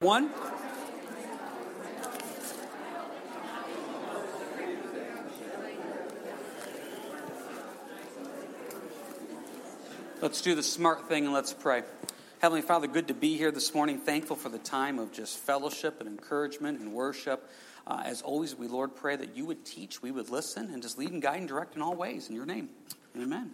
One. Let's do the smart thing and let's pray. Heavenly Father, good to be here this morning. Thankful for the time of just fellowship and encouragement and worship. Uh, as always, we, Lord, pray that you would teach, we would listen, and just lead and guide and direct in all ways. In your name, amen.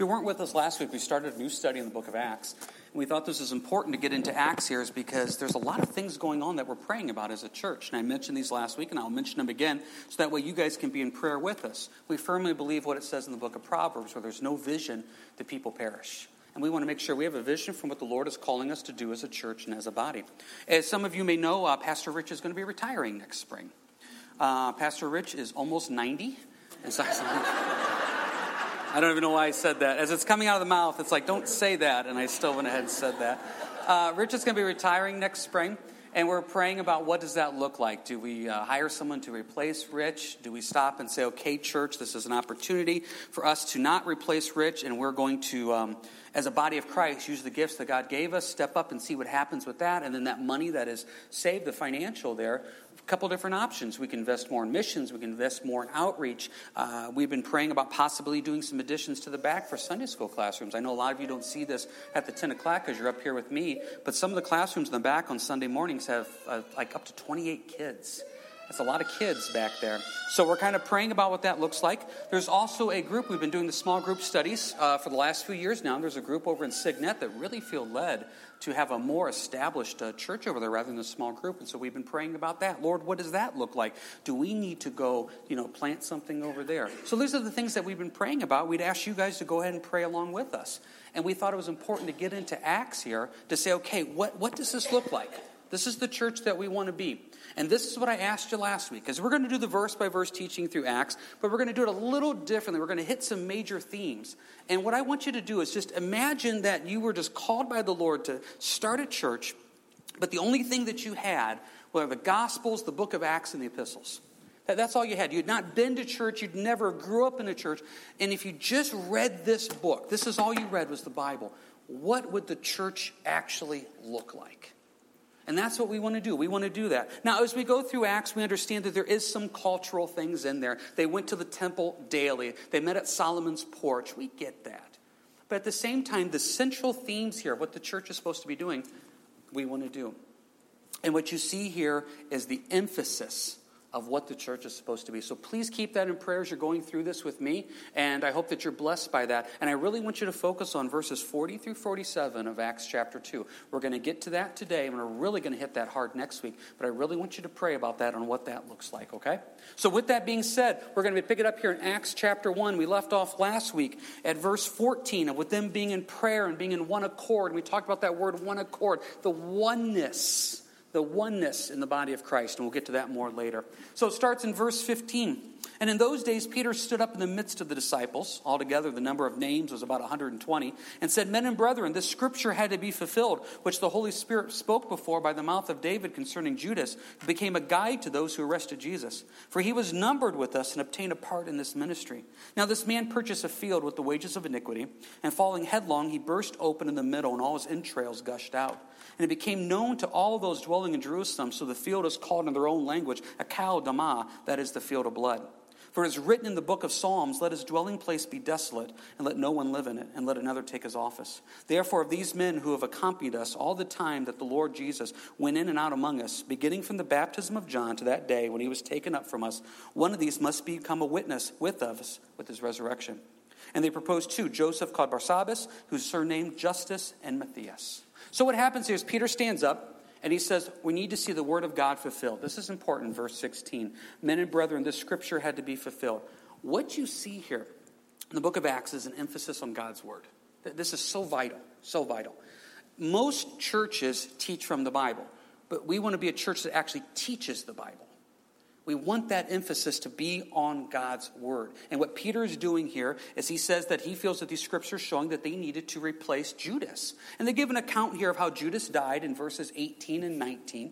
If you weren't with us last week, we started a new study in the book of Acts. And we thought this was important to get into Acts here is because there's a lot of things going on that we're praying about as a church. And I mentioned these last week, and I'll mention them again so that way you guys can be in prayer with us. We firmly believe what it says in the book of Proverbs, where there's no vision, the people perish. And we want to make sure we have a vision from what the Lord is calling us to do as a church and as a body. As some of you may know, uh, Pastor Rich is going to be retiring next spring. Uh, Pastor Rich is almost 90. And so, I don't even know why I said that. As it's coming out of the mouth, it's like, don't say that. And I still went ahead and said that. Uh, Rich is going to be retiring next spring. And we're praying about what does that look like? Do we uh, hire someone to replace Rich? Do we stop and say, okay, church, this is an opportunity for us to not replace Rich, and we're going to, um, as a body of Christ, use the gifts that God gave us, step up and see what happens with that, and then that money that is saved, the financial there, a couple different options. We can invest more in missions. We can invest more in outreach. Uh, we've been praying about possibly doing some additions to the back for Sunday school classrooms. I know a lot of you don't see this at the 10 o'clock because you're up here with me, but some of the classrooms in the back on Sunday mornings have uh, like up to 28 kids. That's a lot of kids back there. So we're kind of praying about what that looks like. There's also a group, we've been doing the small group studies uh, for the last few years now. There's a group over in Cygnet that really feel led to have a more established uh, church over there rather than a small group. And so we've been praying about that. Lord, what does that look like? Do we need to go, you know, plant something over there? So these are the things that we've been praying about. We'd ask you guys to go ahead and pray along with us. And we thought it was important to get into Acts here to say, okay, what, what does this look like? This is the church that we want to be. And this is what I asked you last week, because we're going to do the verse by verse teaching through Acts, but we're going to do it a little differently. We're going to hit some major themes. And what I want you to do is just imagine that you were just called by the Lord to start a church, but the only thing that you had were the Gospels, the book of Acts, and the epistles. That's all you had. You'd not been to church, you'd never grew up in a church. And if you just read this book, this is all you read was the Bible, what would the church actually look like? And that's what we want to do. We want to do that. Now, as we go through Acts, we understand that there is some cultural things in there. They went to the temple daily, they met at Solomon's porch. We get that. But at the same time, the central themes here, what the church is supposed to be doing, we want to do. And what you see here is the emphasis of what the church is supposed to be. So please keep that in prayer as you're going through this with me, and I hope that you're blessed by that. And I really want you to focus on verses 40 through 47 of Acts chapter 2. We're going to get to that today, and we're really going to hit that hard next week, but I really want you to pray about that and what that looks like, okay? So with that being said, we're going to pick it up here in Acts chapter 1. We left off last week at verse 14 of with them being in prayer and being in one accord. And we talked about that word one accord, the oneness the oneness in the body of Christ, and we'll get to that more later. So it starts in verse 15. And in those days, Peter stood up in the midst of the disciples. Altogether, the number of names was about 120, and said, Men and brethren, this scripture had to be fulfilled, which the Holy Spirit spoke before by the mouth of David concerning Judas, who became a guide to those who arrested Jesus. For he was numbered with us and obtained a part in this ministry. Now, this man purchased a field with the wages of iniquity, and falling headlong, he burst open in the middle, and all his entrails gushed out. And it became known to all those dwelling in Jerusalem, so the field is called in their own language, Akel Dama, that is the field of blood. For it is written in the book of Psalms, Let his dwelling place be desolate, and let no one live in it, and let another take his office. Therefore, of these men who have accompanied us all the time that the Lord Jesus went in and out among us, beginning from the baptism of John to that day when he was taken up from us, one of these must become a witness with us with his resurrection. And they proposed two Joseph called Barsabbas, whose surname Justus, and Matthias. So what happens here is Peter stands up and he says, We need to see the word of God fulfilled. This is important, verse 16. Men and brethren, this scripture had to be fulfilled. What you see here in the book of Acts is an emphasis on God's word. This is so vital, so vital. Most churches teach from the Bible, but we want to be a church that actually teaches the Bible. We want that emphasis to be on God's word. And what Peter is doing here is he says that he feels that these scriptures showing that they needed to replace Judas. And they give an account here of how Judas died in verses 18 and 19.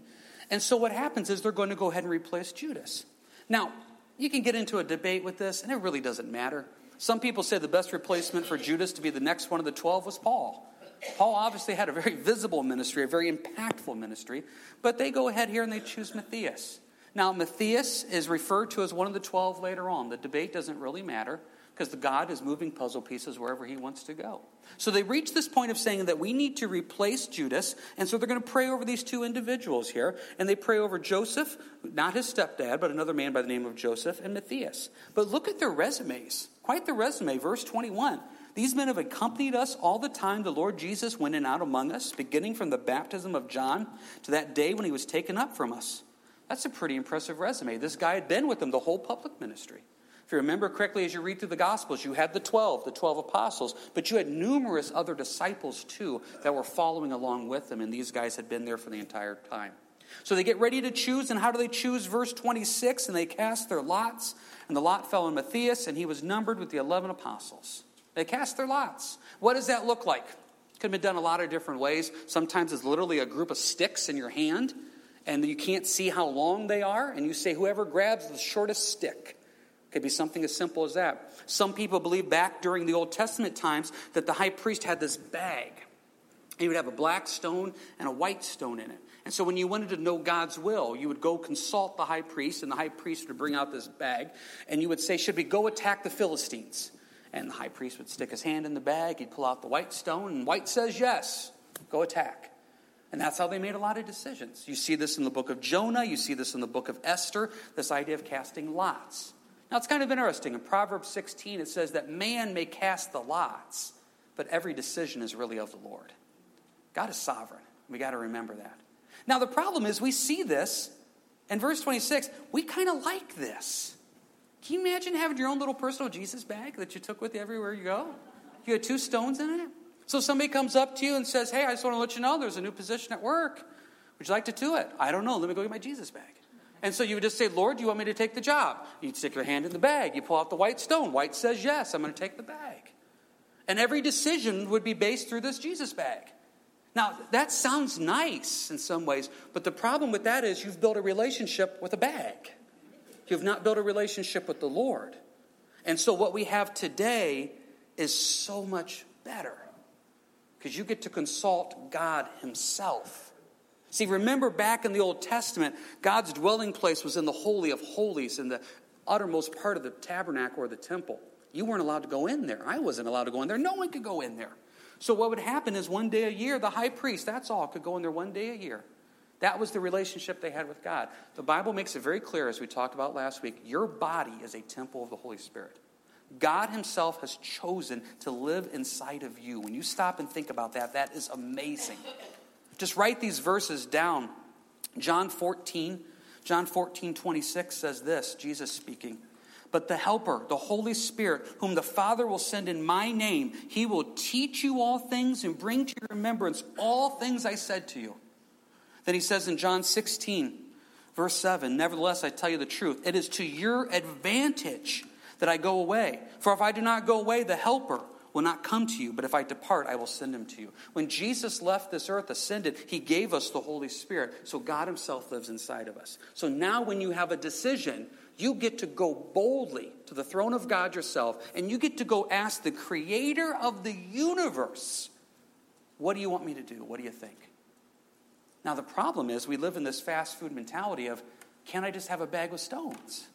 And so what happens is they're going to go ahead and replace Judas. Now, you can get into a debate with this, and it really doesn't matter. Some people say the best replacement for Judas to be the next one of the 12 was Paul. Paul obviously had a very visible ministry, a very impactful ministry, but they go ahead here and they choose Matthias. Now, Matthias is referred to as one of the 12 later on. The debate doesn't really matter because the God is moving puzzle pieces wherever he wants to go. So they reach this point of saying that we need to replace Judas, and so they're going to pray over these two individuals here, and they pray over Joseph, not his stepdad, but another man by the name of Joseph, and Matthias. But look at their resumes. Quite the resume, verse 21. These men have accompanied us all the time the Lord Jesus went in and out among us, beginning from the baptism of John to that day when he was taken up from us. That's a pretty impressive resume. This guy had been with them the whole public ministry. If you remember correctly, as you read through the Gospels, you had the 12, the 12 apostles, but you had numerous other disciples too that were following along with them, and these guys had been there for the entire time. So they get ready to choose, and how do they choose? Verse 26 and they cast their lots, and the lot fell on Matthias, and he was numbered with the 11 apostles. They cast their lots. What does that look like? Could have been done a lot of different ways. Sometimes it's literally a group of sticks in your hand, and you can't see how long they are, and you say, whoever grabs the shortest stick could be something as simple as that. Some people believe back during the Old Testament times that the high priest had this bag. He would have a black stone and a white stone in it. And so when you wanted to know God's will, you would go consult the high priest, and the high priest would bring out this bag, and you would say, Should we go attack the Philistines? And the high priest would stick his hand in the bag, he'd pull out the white stone, and white says yes, go attack. And that's how they made a lot of decisions. You see this in the book of Jonah, you see this in the book of Esther, this idea of casting lots. Now, it's kind of interesting. In Proverbs 16, it says that man may cast the lots, but every decision is really of the Lord. God is sovereign. We got to remember that. Now, the problem is we see this in verse 26. We kind of like this. Can you imagine having your own little personal Jesus bag that you took with you everywhere you go? You had two stones in it. So somebody comes up to you and says, Hey, I just want to let you know there's a new position at work. Would you like to do it? I don't know. Let me go get my Jesus bag. And so you would just say, Lord, do you want me to take the job? You'd stick your hand in the bag. You pull out the white stone. White says, Yes, I'm going to take the bag. And every decision would be based through this Jesus bag. Now, that sounds nice in some ways, but the problem with that is you've built a relationship with a bag. You've not built a relationship with the Lord. And so, what we have today is so much better because you get to consult God Himself. See, remember back in the Old Testament, God's dwelling place was in the Holy of Holies, in the uttermost part of the tabernacle or the temple. You weren't allowed to go in there. I wasn't allowed to go in there. No one could go in there. So, what would happen is one day a year, the high priest, that's all, could go in there one day a year. That was the relationship they had with God. The Bible makes it very clear, as we talked about last week your body is a temple of the Holy Spirit. God Himself has chosen to live inside of you. When you stop and think about that, that is amazing. Just write these verses down. John 14, John 14, 26 says this Jesus speaking. But the Helper, the Holy Spirit, whom the Father will send in my name, he will teach you all things and bring to your remembrance all things I said to you. Then he says in John 16, verse 7 Nevertheless, I tell you the truth, it is to your advantage that I go away. For if I do not go away, the Helper, will not come to you, but if I depart, I will send him to you. When Jesus left this earth, ascended, he gave us the Holy Spirit. So God himself lives inside of us. So now when you have a decision, you get to go boldly to the throne of God yourself, and you get to go ask the creator of the universe, What do you want me to do? What do you think? Now, the problem is we live in this fast food mentality of, Can't I just have a bag of stones?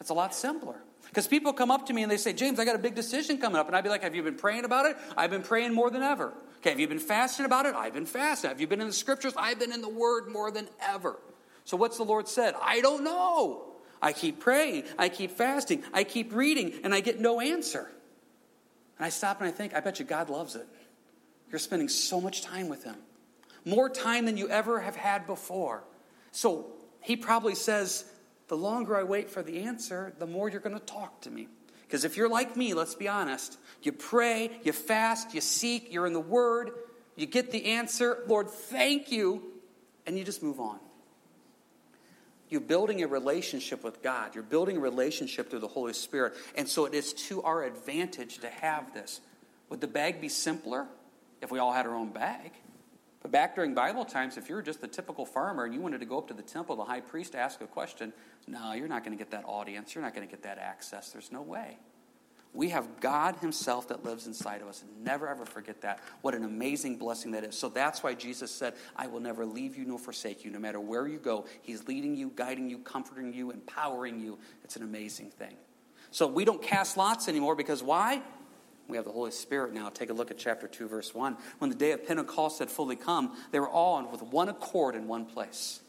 It's a lot simpler. Because people come up to me and they say, James, I got a big decision coming up. And I'd be like, Have you been praying about it? I've been praying more than ever. Okay, have you been fasting about it? I've been fasting. Have you been in the scriptures? I've been in the word more than ever. So what's the Lord said? I don't know. I keep praying, I keep fasting, I keep reading, and I get no answer. And I stop and I think, I bet you God loves it. You're spending so much time with Him, more time than you ever have had before. So He probably says, the longer I wait for the answer, the more you're going to talk to me. Because if you're like me, let's be honest, you pray, you fast, you seek, you're in the Word, you get the answer, Lord, thank you, and you just move on. You're building a relationship with God. You're building a relationship through the Holy Spirit. And so it is to our advantage to have this. Would the bag be simpler if we all had our own bag? But back during Bible times, if you were just the typical farmer and you wanted to go up to the temple, the high priest, ask a question, no, you're not going to get that audience. You're not going to get that access. There's no way. We have God Himself that lives inside of us. Never ever forget that. What an amazing blessing that is. So that's why Jesus said, I will never leave you nor forsake you. No matter where you go, He's leading you, guiding you, comforting you, empowering you. It's an amazing thing. So we don't cast lots anymore because why? We have the Holy Spirit now. Take a look at chapter 2, verse 1. When the day of Pentecost had fully come, they were all with one accord in one place.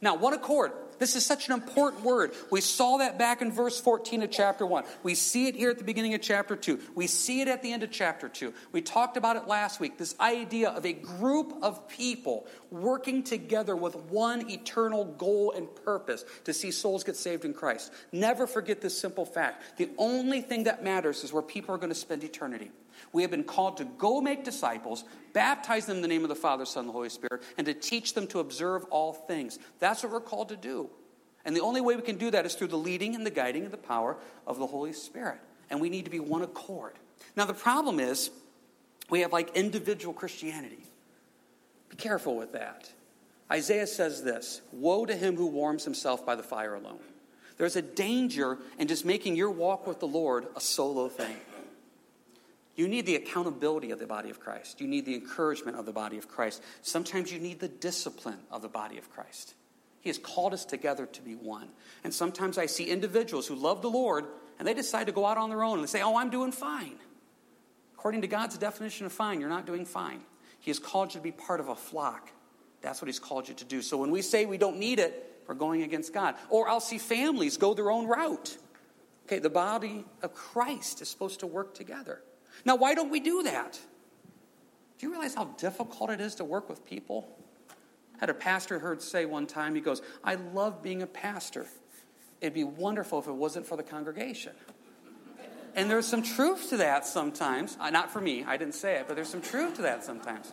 Now, one accord. This is such an important word. We saw that back in verse 14 of chapter 1. We see it here at the beginning of chapter 2. We see it at the end of chapter 2. We talked about it last week this idea of a group of people working together with one eternal goal and purpose to see souls get saved in Christ. Never forget this simple fact. The only thing that matters is where people are going to spend eternity. We have been called to go make disciples, baptize them in the name of the Father, Son, and the Holy Spirit, and to teach them to observe all things. That's what we're called to do. And the only way we can do that is through the leading and the guiding and the power of the Holy Spirit. And we need to be one accord. Now, the problem is we have like individual Christianity. Be careful with that. Isaiah says this Woe to him who warms himself by the fire alone. There's a danger in just making your walk with the Lord a solo thing. You need the accountability of the body of Christ. You need the encouragement of the body of Christ. Sometimes you need the discipline of the body of Christ. He has called us together to be one. And sometimes I see individuals who love the Lord and they decide to go out on their own and say, Oh, I'm doing fine. According to God's definition of fine, you're not doing fine. He has called you to be part of a flock. That's what He's called you to do. So when we say we don't need it, we're going against God. Or I'll see families go their own route. Okay, the body of Christ is supposed to work together. Now, why don't we do that? Do you realize how difficult it is to work with people? I had a pastor heard say one time, he goes, I love being a pastor. It'd be wonderful if it wasn't for the congregation. And there's some truth to that sometimes. Uh, not for me, I didn't say it, but there's some truth to that sometimes.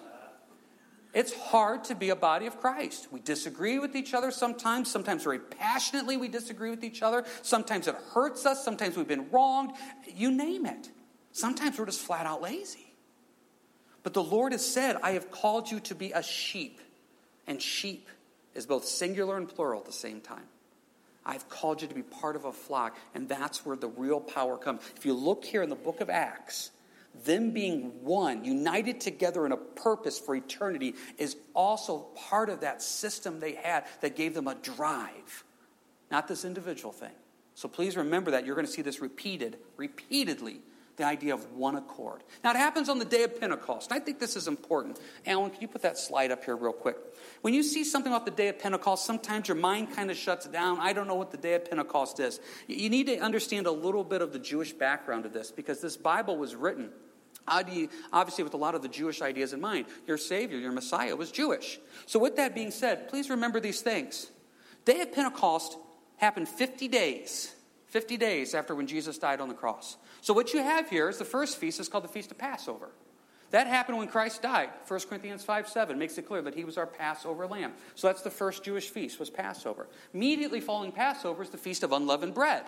It's hard to be a body of Christ. We disagree with each other sometimes. Sometimes very passionately we disagree with each other. Sometimes it hurts us. Sometimes we've been wronged. You name it. Sometimes we're just flat out lazy. But the Lord has said, I have called you to be a sheep. And sheep is both singular and plural at the same time. I've called you to be part of a flock, and that's where the real power comes. If you look here in the book of Acts, them being one, united together in a purpose for eternity, is also part of that system they had that gave them a drive, not this individual thing. So please remember that. You're going to see this repeated, repeatedly the idea of one accord. Now, it happens on the day of Pentecost. I think this is important. Alan, can you put that slide up here real quick? When you see something about the day of Pentecost, sometimes your mind kind of shuts down. I don't know what the day of Pentecost is. You need to understand a little bit of the Jewish background of this because this Bible was written obviously with a lot of the Jewish ideas in mind. Your Savior, your Messiah, was Jewish. So, with that being said, please remember these things. Day of Pentecost happened 50 days, 50 days after when Jesus died on the cross. So, what you have here is the first feast is called the Feast of Passover. That happened when Christ died. 1 Corinthians 5 7 makes it clear that he was our Passover lamb. So that's the first Jewish feast, was Passover. Immediately following Passover is the Feast of Unleavened Bread.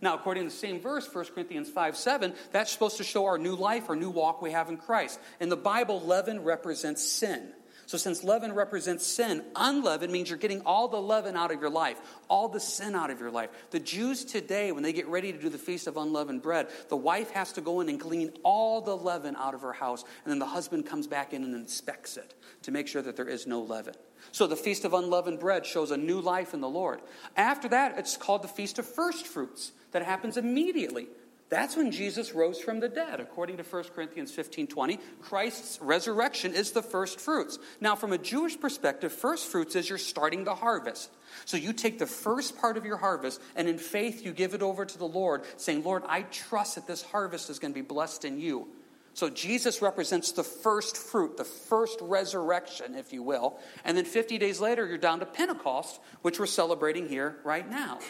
Now, according to the same verse, 1 Corinthians 5 7, that's supposed to show our new life, our new walk we have in Christ. In the Bible, leaven represents sin. So, since leaven represents sin, unleavened means you're getting all the leaven out of your life, all the sin out of your life. The Jews today, when they get ready to do the Feast of Unleavened Bread, the wife has to go in and clean all the leaven out of her house, and then the husband comes back in and inspects it to make sure that there is no leaven. So, the Feast of Unleavened Bread shows a new life in the Lord. After that, it's called the Feast of First Fruits, that happens immediately. That's when Jesus rose from the dead. According to 1 Corinthians 15 20, Christ's resurrection is the first fruits. Now, from a Jewish perspective, first fruits is you're starting the harvest. So you take the first part of your harvest, and in faith, you give it over to the Lord, saying, Lord, I trust that this harvest is going to be blessed in you. So Jesus represents the first fruit, the first resurrection, if you will. And then 50 days later, you're down to Pentecost, which we're celebrating here right now.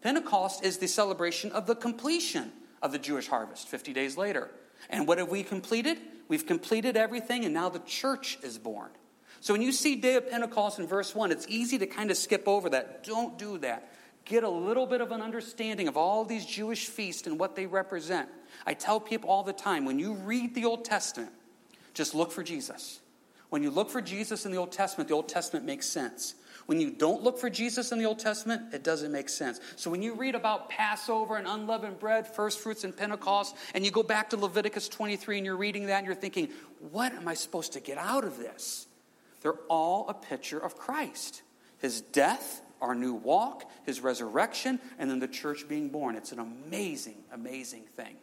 Pentecost is the celebration of the completion of the Jewish harvest 50 days later. And what have we completed? We've completed everything, and now the church is born. So when you see Day of Pentecost in verse 1, it's easy to kind of skip over that. Don't do that. Get a little bit of an understanding of all these Jewish feasts and what they represent. I tell people all the time when you read the Old Testament, just look for Jesus. When you look for Jesus in the Old Testament, the Old Testament makes sense. When you don't look for Jesus in the Old Testament, it doesn't make sense. So when you read about Passover and unleavened bread, first fruits and Pentecost, and you go back to Leviticus 23 and you're reading that and you're thinking, what am I supposed to get out of this? They're all a picture of Christ. His death, our new walk, his resurrection, and then the church being born. It's an amazing, amazing thing.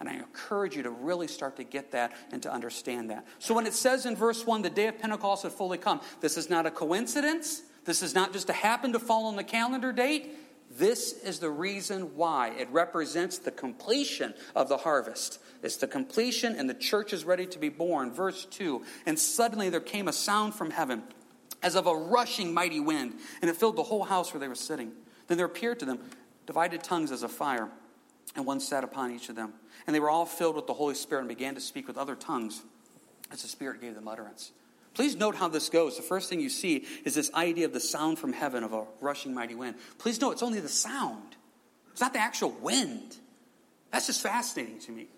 And I encourage you to really start to get that and to understand that. So when it says in verse 1, the day of Pentecost had fully come, this is not a coincidence. This is not just to happen to fall on the calendar date. This is the reason why. It represents the completion of the harvest. It's the completion, and the church is ready to be born. Verse 2 And suddenly there came a sound from heaven as of a rushing mighty wind, and it filled the whole house where they were sitting. Then there appeared to them divided tongues as a fire, and one sat upon each of them. And they were all filled with the Holy Spirit and began to speak with other tongues as the Spirit gave them utterance. Please note how this goes. The first thing you see is this idea of the sound from heaven of a rushing mighty wind. Please note it's only the sound, it's not the actual wind. That's just fascinating to me.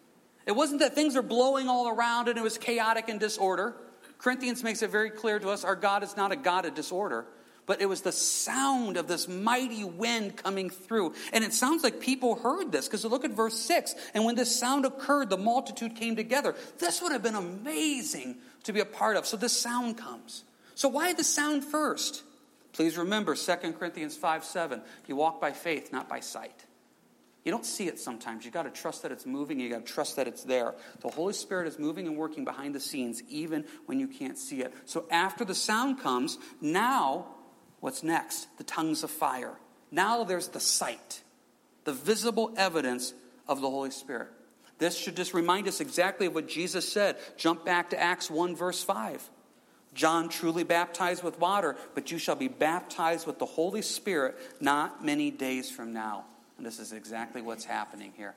It wasn't that things are blowing all around and it was chaotic and disorder. Corinthians makes it very clear to us our God is not a God of disorder but it was the sound of this mighty wind coming through. And it sounds like people heard this because look at verse 6. And when this sound occurred, the multitude came together. This would have been amazing to be a part of. So the sound comes. So why the sound first? Please remember 2 Corinthians 5 7. You walk by faith, not by sight. You don't see it sometimes. You've got to trust that it's moving. You've got to trust that it's there. The Holy Spirit is moving and working behind the scenes, even when you can't see it. So after the sound comes, now What's next? The tongues of fire. Now there's the sight, the visible evidence of the Holy Spirit. This should just remind us exactly of what Jesus said. Jump back to Acts 1, verse 5. John truly baptized with water, but you shall be baptized with the Holy Spirit not many days from now. And this is exactly what's happening here.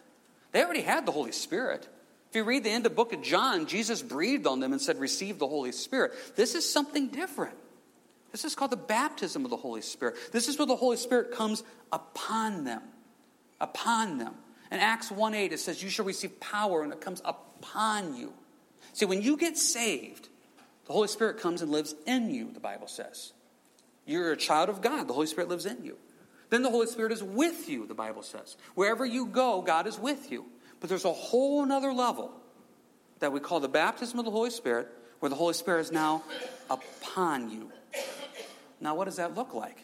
They already had the Holy Spirit. If you read the end of book of John, Jesus breathed on them and said, Receive the Holy Spirit. This is something different. This is called the baptism of the Holy Spirit. This is where the Holy Spirit comes upon them. Upon them. In Acts 1 8, it says, You shall receive power, and it comes upon you. See, when you get saved, the Holy Spirit comes and lives in you, the Bible says. You're a child of God, the Holy Spirit lives in you. Then the Holy Spirit is with you, the Bible says. Wherever you go, God is with you. But there's a whole other level that we call the baptism of the Holy Spirit, where the Holy Spirit is now upon you. Now, what does that look like?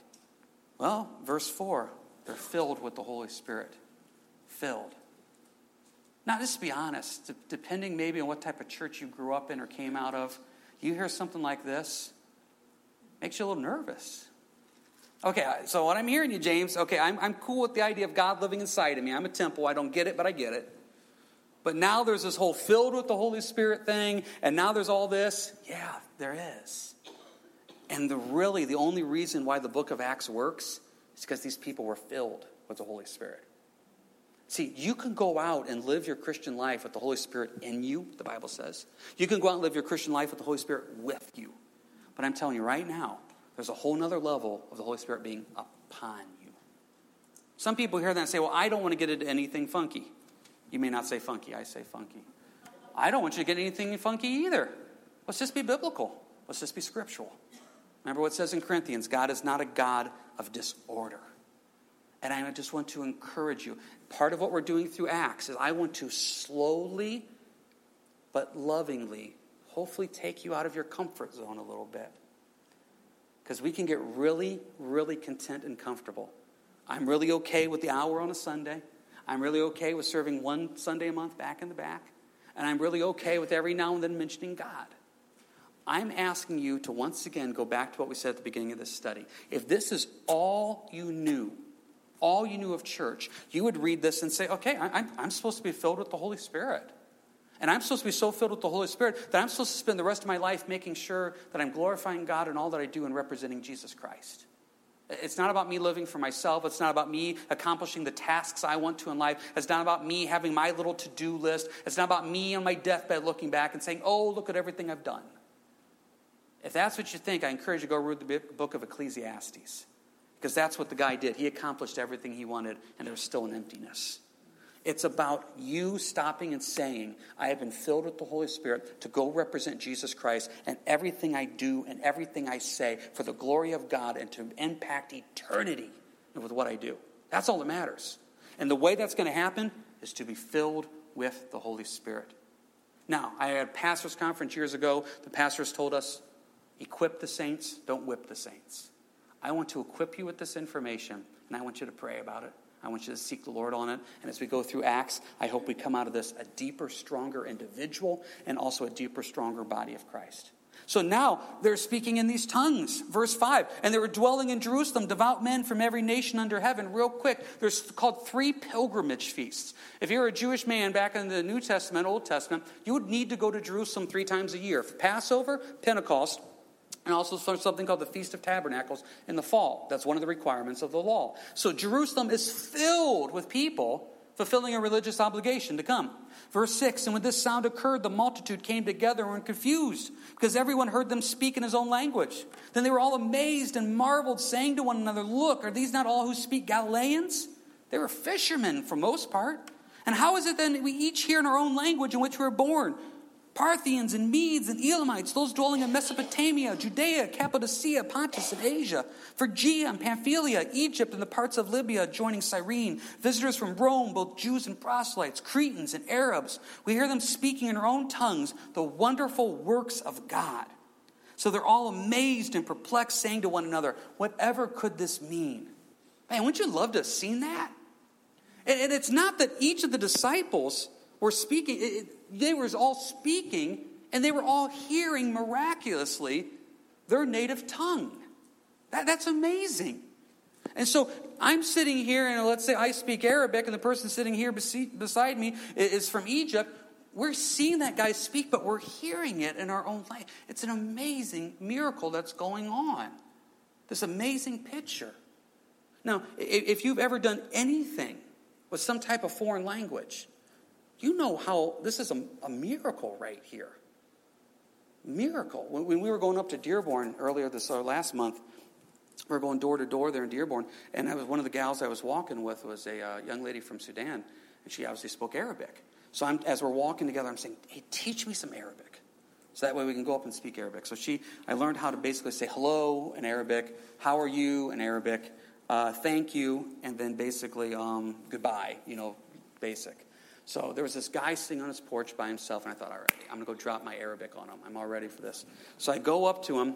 Well, verse 4 they're filled with the Holy Spirit. Filled. Now, just to be honest, depending maybe on what type of church you grew up in or came out of, you hear something like this, makes you a little nervous. Okay, so what I'm hearing you, James, okay, I'm, I'm cool with the idea of God living inside of me. I'm a temple. I don't get it, but I get it. But now there's this whole filled with the Holy Spirit thing, and now there's all this. Yeah, there is. And the really the only reason why the book of Acts works is because these people were filled with the Holy Spirit. See, you can go out and live your Christian life with the Holy Spirit in you, the Bible says. You can go out and live your Christian life with the Holy Spirit with you. But I'm telling you right now, there's a whole other level of the Holy Spirit being upon you. Some people hear that and say, Well, I don't want to get into anything funky. You may not say funky, I say funky. I don't want you to get anything funky either. Let's just be biblical. Let's just be scriptural. Remember what it says in Corinthians God is not a God of disorder. And I just want to encourage you. Part of what we're doing through Acts is I want to slowly but lovingly, hopefully, take you out of your comfort zone a little bit. Because we can get really, really content and comfortable. I'm really okay with the hour on a Sunday. I'm really okay with serving one Sunday a month back in the back. And I'm really okay with every now and then mentioning God. I'm asking you to once again go back to what we said at the beginning of this study. If this is all you knew, all you knew of church, you would read this and say, okay, I'm, I'm supposed to be filled with the Holy Spirit. And I'm supposed to be so filled with the Holy Spirit that I'm supposed to spend the rest of my life making sure that I'm glorifying God in all that I do and representing Jesus Christ. It's not about me living for myself. It's not about me accomplishing the tasks I want to in life. It's not about me having my little to do list. It's not about me on my deathbed looking back and saying, oh, look at everything I've done. If that's what you think, I encourage you to go read the book of Ecclesiastes. Because that's what the guy did. He accomplished everything he wanted, and there was still an emptiness. It's about you stopping and saying, I have been filled with the Holy Spirit to go represent Jesus Christ and everything I do and everything I say for the glory of God and to impact eternity with what I do. That's all that matters. And the way that's going to happen is to be filled with the Holy Spirit. Now, I had a pastor's conference years ago. The pastors told us, equip the saints, don't whip the saints. I want to equip you with this information, and I want you to pray about it. I want you to seek the Lord on it. And as we go through Acts, I hope we come out of this a deeper, stronger individual and also a deeper, stronger body of Christ. So now they're speaking in these tongues. Verse 5. And they were dwelling in Jerusalem, devout men from every nation under heaven. Real quick, there's called three pilgrimage feasts. If you're a Jewish man back in the New Testament, Old Testament, you would need to go to Jerusalem three times a year Passover, Pentecost, and also something called the Feast of Tabernacles in the fall. That's one of the requirements of the law. So Jerusalem is filled with people fulfilling a religious obligation to come. Verse 6 And when this sound occurred, the multitude came together and were confused, because everyone heard them speak in his own language. Then they were all amazed and marveled, saying to one another, Look, are these not all who speak Galileans? They were fishermen for most part. And how is it then that we each hear in our own language in which we were born? Parthians and Medes and Elamites, those dwelling in Mesopotamia, Judea, Cappadocia, Pontus, and Asia, Phrygia and Pamphylia, Egypt, and the parts of Libya joining Cyrene, visitors from Rome, both Jews and proselytes, Cretans and Arabs. We hear them speaking in their own tongues the wonderful works of God. So they're all amazed and perplexed, saying to one another, Whatever could this mean? Man, wouldn't you love to have seen that? And it's not that each of the disciples were speaking. It, they were all speaking and they were all hearing miraculously their native tongue. That, that's amazing. And so I'm sitting here, and let's say I speak Arabic, and the person sitting here beside me is from Egypt. We're seeing that guy speak, but we're hearing it in our own language. It's an amazing miracle that's going on. This amazing picture. Now, if you've ever done anything with some type of foreign language, you know how this is a, a miracle right here. Miracle. When, when, we were going up to Dearborn earlier this or last month, we were going door to door there in Dearborn, and I was one of the gals I was walking with was a uh, young lady from Sudan, and she obviously spoke Arabic. So I'm, as we're walking together, I'm saying, "Hey, teach me some Arabic." So that way we can go up and speak Arabic. So she, I learned how to basically say hello in Arabic, how are you in Arabic, uh, thank you, and then basically um, goodbye, you know, basic. So there was this guy sitting on his porch by himself, and I thought, all right, I'm going to go drop my Arabic on him. I'm all ready for this. So I go up to him,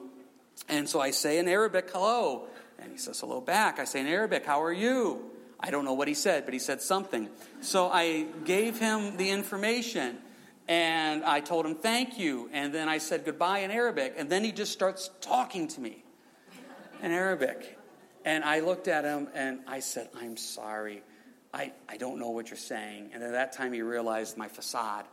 and so I say in Arabic, hello. And he says, hello back. I say in Arabic, how are you? I don't know what he said, but he said something. So I gave him the information, and I told him thank you, and then I said goodbye in Arabic, and then he just starts talking to me in Arabic. And I looked at him, and I said, I'm sorry. I, I don't know what you're saying. And at that time, he realized my facade,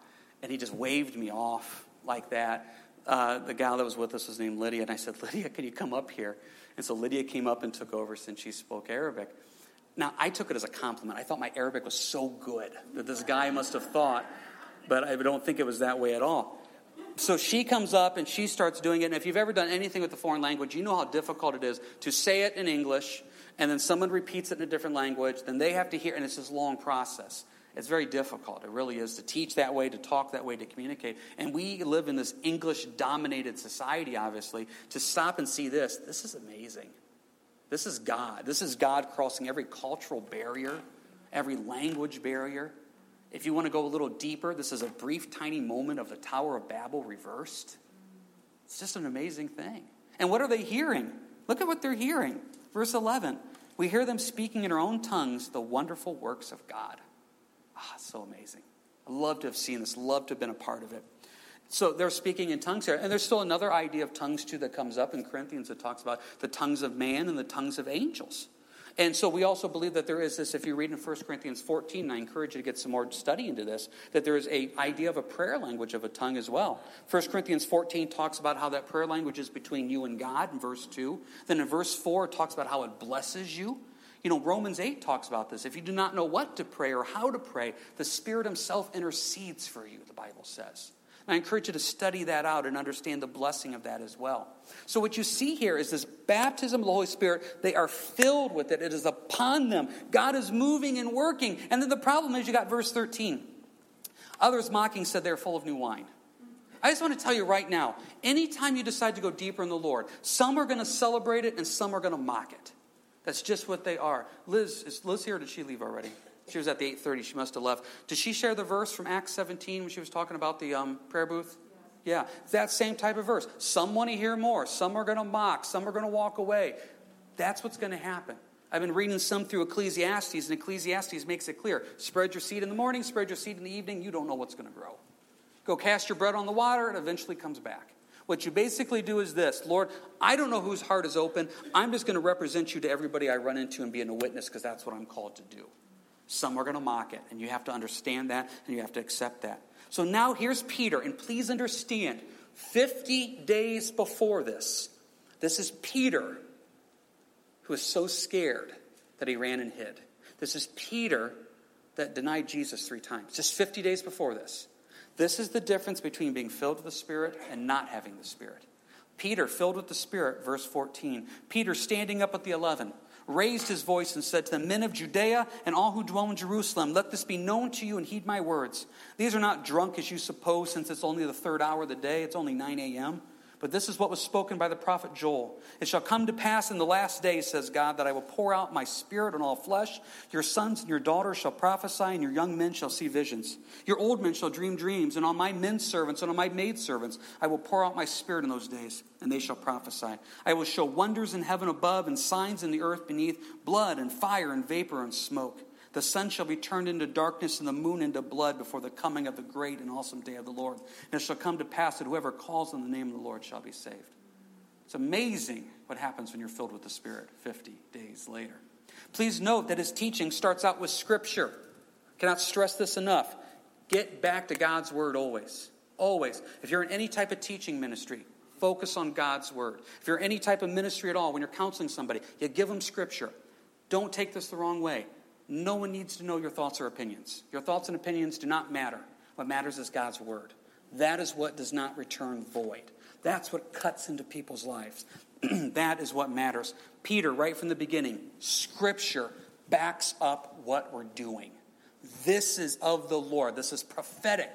and he just waved me off like that. Uh, the gal that was with us was named Lydia, and I said, Lydia, can you come up here? And so Lydia came up and took over since she spoke Arabic. Now, I took it as a compliment. I thought my Arabic was so good that this guy must have thought, but I don't think it was that way at all. So she comes up and she starts doing it. And if you've ever done anything with a foreign language, you know how difficult it is to say it in English and then someone repeats it in a different language, then they have to hear, and it's this long process. It's very difficult. It really is to teach that way, to talk that way, to communicate. And we live in this English dominated society, obviously. To stop and see this, this is amazing. This is God. This is God crossing every cultural barrier, every language barrier. If you want to go a little deeper, this is a brief, tiny moment of the Tower of Babel reversed. It's just an amazing thing. And what are they hearing? Look at what they're hearing. Verse 11, we hear them speaking in our own tongues the wonderful works of God. Ah, so amazing. I love to have seen this, love to have been a part of it. So they're speaking in tongues here. And there's still another idea of tongues, too, that comes up in Corinthians that talks about the tongues of man and the tongues of angels. And so we also believe that there is this, if you read in 1 Corinthians 14, I encourage you to get some more study into this, that there is a idea of a prayer language of a tongue as well. 1 Corinthians 14 talks about how that prayer language is between you and God in verse 2. Then in verse 4, it talks about how it blesses you. You know, Romans 8 talks about this. If you do not know what to pray or how to pray, the Spirit Himself intercedes for you, the Bible says. I encourage you to study that out and understand the blessing of that as well. So, what you see here is this baptism of the Holy Spirit. They are filled with it, it is upon them. God is moving and working. And then the problem is you got verse 13. Others mocking said they're full of new wine. I just want to tell you right now anytime you decide to go deeper in the Lord, some are going to celebrate it and some are going to mock it. That's just what they are. Liz, is Liz here did she leave already? She was at the 8.30. She must have left. Did she share the verse from Acts 17 when she was talking about the um, prayer booth? Yeah, that same type of verse. Some want to hear more. Some are going to mock. Some are going to walk away. That's what's going to happen. I've been reading some through Ecclesiastes, and Ecclesiastes makes it clear. Spread your seed in the morning, spread your seed in the evening. You don't know what's going to grow. Go cast your bread on the water, it eventually comes back. What you basically do is this Lord, I don't know whose heart is open. I'm just going to represent you to everybody I run into and being a witness because that's what I'm called to do. Some are going to mock it, and you have to understand that and you have to accept that. So now here's Peter, and please understand 50 days before this, this is Peter who is so scared that he ran and hid. This is Peter that denied Jesus three times, just 50 days before this. This is the difference between being filled with the Spirit and not having the Spirit. Peter, filled with the Spirit, verse 14. Peter, standing up at the eleven, raised his voice and said to the men of Judea and all who dwell in Jerusalem, Let this be known to you and heed my words. These are not drunk as you suppose, since it's only the third hour of the day, it's only 9 a.m. But this is what was spoken by the prophet Joel. It shall come to pass in the last days, says God, that I will pour out my spirit on all flesh. Your sons and your daughters shall prophesy, and your young men shall see visions. Your old men shall dream dreams, and on my men servants and on my maid servants I will pour out my spirit in those days, and they shall prophesy. I will show wonders in heaven above and signs in the earth beneath, blood and fire and vapor and smoke. The sun shall be turned into darkness and the moon into blood before the coming of the great and awesome day of the Lord. And it shall come to pass that whoever calls on the name of the Lord shall be saved. It's amazing what happens when you're filled with the Spirit 50 days later. Please note that his teaching starts out with Scripture. Cannot stress this enough. Get back to God's Word always. Always. If you're in any type of teaching ministry, focus on God's Word. If you're in any type of ministry at all, when you're counseling somebody, you give them Scripture. Don't take this the wrong way. No one needs to know your thoughts or opinions. Your thoughts and opinions do not matter. What matters is God's word. That is what does not return void. That's what cuts into people's lives. that is what matters. Peter, right from the beginning, scripture backs up what we're doing. This is of the Lord. This is prophetic.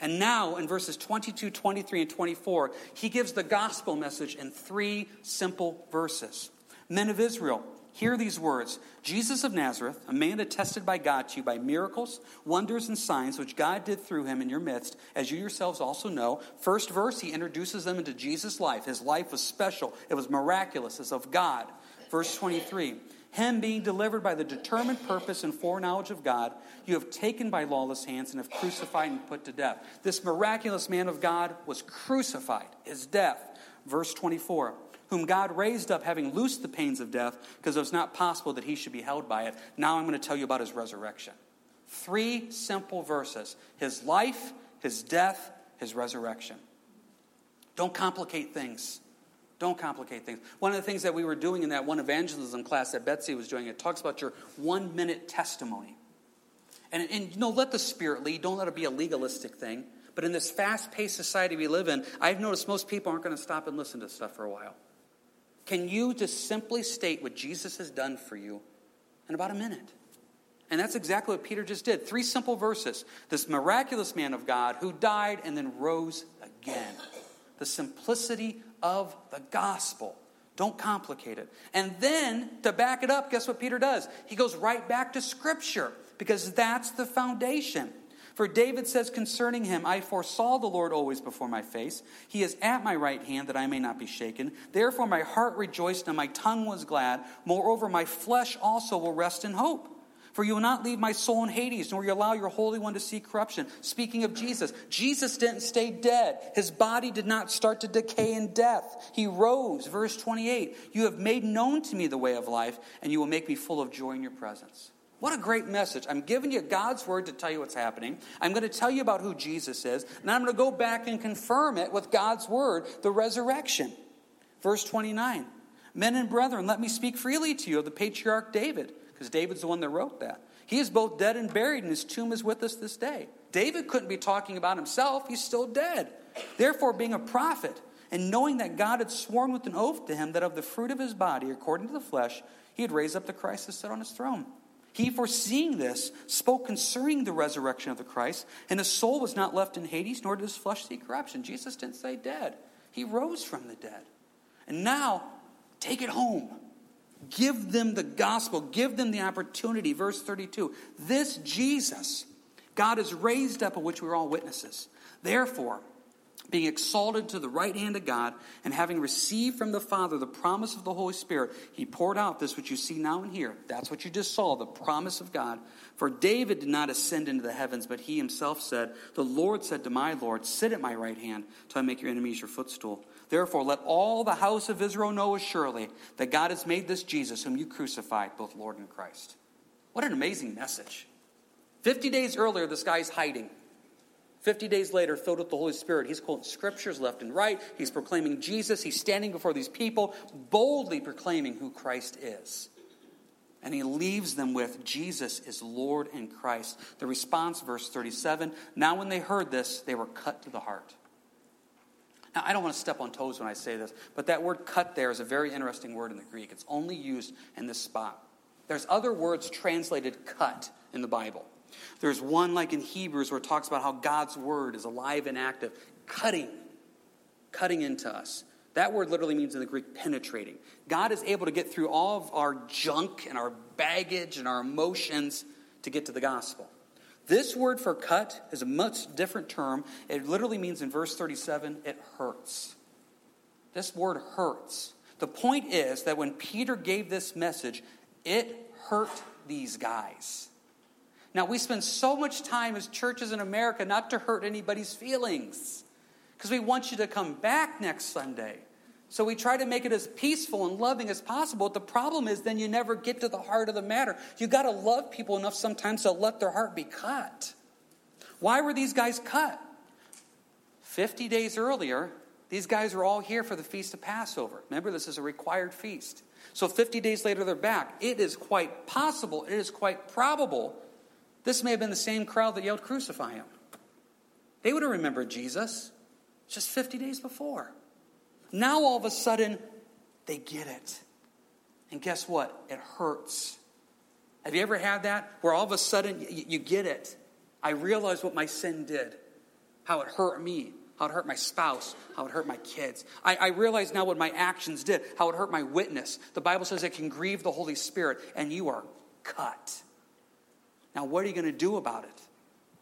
And now, in verses 22, 23, and 24, he gives the gospel message in three simple verses. Men of Israel, Hear these words Jesus of Nazareth, a man attested by God to you by miracles, wonders, and signs which God did through him in your midst, as you yourselves also know. First verse, he introduces them into Jesus' life. His life was special, it was miraculous, it's of God. Verse 23 Him being delivered by the determined purpose and foreknowledge of God, you have taken by lawless hands and have crucified and put to death. This miraculous man of God was crucified, his death. Verse 24 whom God raised up, having loosed the pains of death, because it was not possible that he should be held by it. Now I'm going to tell you about his resurrection. Three simple verses his life, his death, his resurrection. Don't complicate things. Don't complicate things. One of the things that we were doing in that one evangelism class that Betsy was doing, it talks about your one minute testimony. And, and you know, let the Spirit lead. Don't let it be a legalistic thing. But in this fast paced society we live in, I've noticed most people aren't going to stop and listen to stuff for a while. Can you just simply state what Jesus has done for you in about a minute? And that's exactly what Peter just did. Three simple verses. This miraculous man of God who died and then rose again. The simplicity of the gospel. Don't complicate it. And then, to back it up, guess what Peter does? He goes right back to Scripture because that's the foundation. For David says concerning him, I foresaw the Lord always before my face. He is at my right hand that I may not be shaken. Therefore my heart rejoiced and my tongue was glad. Moreover, my flesh also will rest in hope. For you will not leave my soul in Hades, nor you allow your Holy One to see corruption. Speaking of Jesus, Jesus didn't stay dead. His body did not start to decay in death. He rose. Verse 28 You have made known to me the way of life, and you will make me full of joy in your presence. What a great message. I'm giving you God's word to tell you what's happening. I'm going to tell you about who Jesus is, and I'm going to go back and confirm it with God's word, the resurrection. Verse 29 Men and brethren, let me speak freely to you of the patriarch David, because David's the one that wrote that. He is both dead and buried, and his tomb is with us this day. David couldn't be talking about himself, he's still dead. Therefore, being a prophet, and knowing that God had sworn with an oath to him that of the fruit of his body, according to the flesh, he had raised up the Christ to sit on his throne. He, foreseeing this, spoke concerning the resurrection of the Christ, and his soul was not left in Hades, nor did his flesh see corruption. Jesus didn't say dead, he rose from the dead. And now, take it home. Give them the gospel, give them the opportunity. Verse 32 This Jesus, God has raised up, of which we are all witnesses. Therefore, being exalted to the right hand of God, and having received from the Father the promise of the Holy Spirit, he poured out this which you see now and hear. That's what you just saw, the promise of God. For David did not ascend into the heavens, but he himself said, The Lord said to my Lord, Sit at my right hand till I make your enemies your footstool. Therefore, let all the house of Israel know assuredly that God has made this Jesus, whom you crucified, both Lord and Christ. What an amazing message. 50 days earlier, this guy's hiding. 50 days later, filled with the Holy Spirit, he's quoting scriptures left and right. He's proclaiming Jesus. He's standing before these people, boldly proclaiming who Christ is. And he leaves them with Jesus is Lord and Christ. The response, verse 37 Now, when they heard this, they were cut to the heart. Now, I don't want to step on toes when I say this, but that word cut there is a very interesting word in the Greek. It's only used in this spot. There's other words translated cut in the Bible. There's one like in Hebrews where it talks about how God's word is alive and active, cutting, cutting into us. That word literally means in the Greek penetrating. God is able to get through all of our junk and our baggage and our emotions to get to the gospel. This word for cut is a much different term. It literally means in verse 37, it hurts. This word hurts. The point is that when Peter gave this message, it hurt these guys. Now, we spend so much time as churches in America not to hurt anybody's feelings because we want you to come back next Sunday. So we try to make it as peaceful and loving as possible. But the problem is then you never get to the heart of the matter. You got to love people enough sometimes to let their heart be cut. Why were these guys cut? 50 days earlier, these guys were all here for the feast of Passover. Remember, this is a required feast. So 50 days later, they're back. It is quite possible, it is quite probable this may have been the same crowd that yelled, Crucify him. They would have remembered Jesus just 50 days before. Now, all of a sudden, they get it. And guess what? It hurts. Have you ever had that? Where all of a sudden you, you get it. I realize what my sin did, how it hurt me, how it hurt my spouse, how it hurt my kids. I, I, realize now what my actions did, how it hurt my witness. The Bible says it can grieve the Holy Spirit, and you are cut. Now, what are you going to do about it?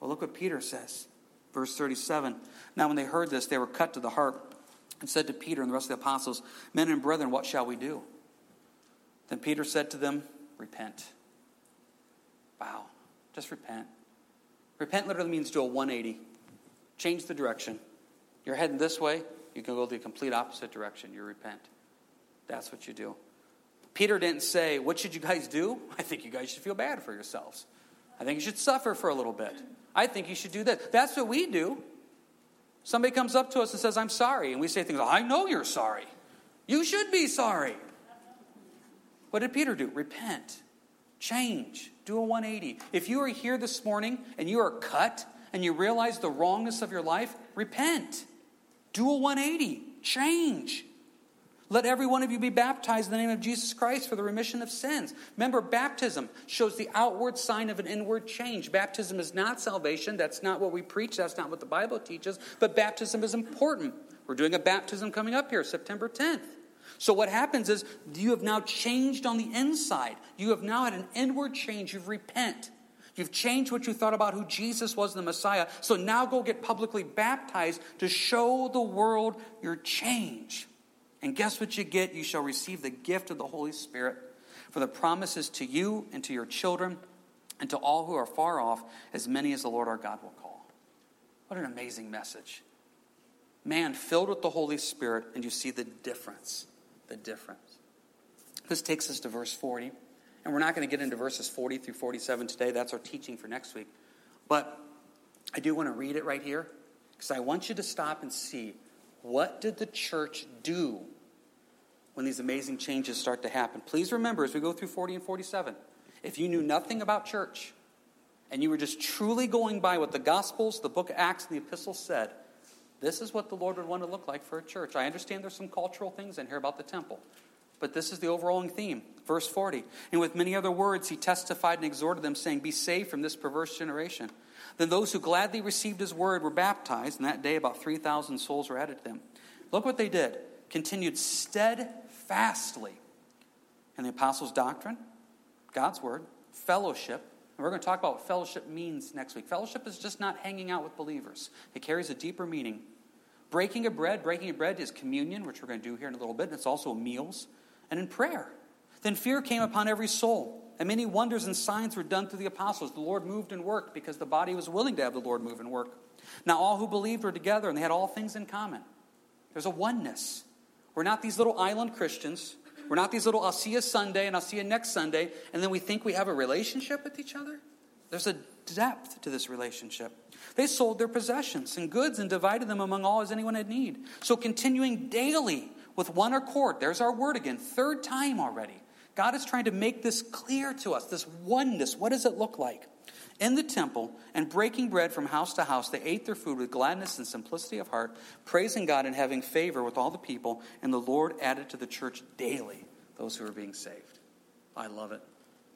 Well, look what Peter says. Verse 37. Now, when they heard this, they were cut to the heart and said to Peter and the rest of the apostles, Men and brethren, what shall we do? Then Peter said to them, Repent. Wow, just repent. Repent literally means do a 180, change the direction. You're heading this way, you can go the complete opposite direction. You repent. That's what you do. Peter didn't say, What should you guys do? I think you guys should feel bad for yourselves. I think you should suffer for a little bit. I think you should do that. That's what we do. Somebody comes up to us and says, I'm sorry. And we say things I know you're sorry. You should be sorry. What did Peter do? Repent, change, do a 180. If you are here this morning and you are cut and you realize the wrongness of your life, repent, do a 180, change. Let every one of you be baptized in the name of Jesus Christ for the remission of sins. Remember, baptism shows the outward sign of an inward change. Baptism is not salvation. That's not what we preach. That's not what the Bible teaches. But baptism is important. We're doing a baptism coming up here, September 10th. So, what happens is you have now changed on the inside. You have now had an inward change. You've repent. You've changed what you thought about who Jesus was, the Messiah. So now go get publicly baptized to show the world your change. And guess what you get? You shall receive the gift of the Holy Spirit. For the promises to you and to your children and to all who are far off, as many as the Lord our God will call. What an amazing message. Man filled with the Holy Spirit, and you see the difference. The difference. This takes us to verse 40. And we're not going to get into verses 40 through 47 today. That's our teaching for next week. But I do want to read it right here because I want you to stop and see what did the church do when these amazing changes start to happen? Please remember as we go through 40 and 47, if you knew nothing about church, and you were just truly going by what the Gospels, the book of Acts, and the epistles said, this is what the Lord would want to look like for a church. I understand there's some cultural things in here about the temple, but this is the overall theme. Verse 40. And with many other words, he testified and exhorted them, saying, Be saved from this perverse generation. Then those who gladly received his word were baptized, and that day about 3,000 souls were added to them. Look what they did. Continued steadfastly in the apostles' doctrine, God's word, fellowship, and we're going to talk about what fellowship means next week. Fellowship is just not hanging out with believers, it carries a deeper meaning. Breaking of bread, breaking of bread is communion, which we're going to do here in a little bit, and it's also meals, and in prayer. Then fear came upon every soul, and many wonders and signs were done through the apostles. The Lord moved and worked because the body was willing to have the Lord move and work. Now all who believed were together, and they had all things in common. There's a oneness. We're not these little island Christians we're not these little, I'll see you Sunday and I'll see you next Sunday, and then we think we have a relationship with each other. There's a depth to this relationship. They sold their possessions and goods and divided them among all as anyone had need. So continuing daily with one accord, there's our word again, third time already. God is trying to make this clear to us, this oneness. What does it look like? In the temple and breaking bread from house to house, they ate their food with gladness and simplicity of heart, praising God and having favor with all the people. And the Lord added to the church daily those who were being saved. I love it.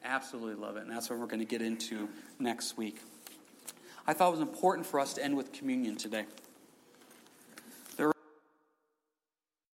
Absolutely love it. And that's what we're going to get into next week. I thought it was important for us to end with communion today.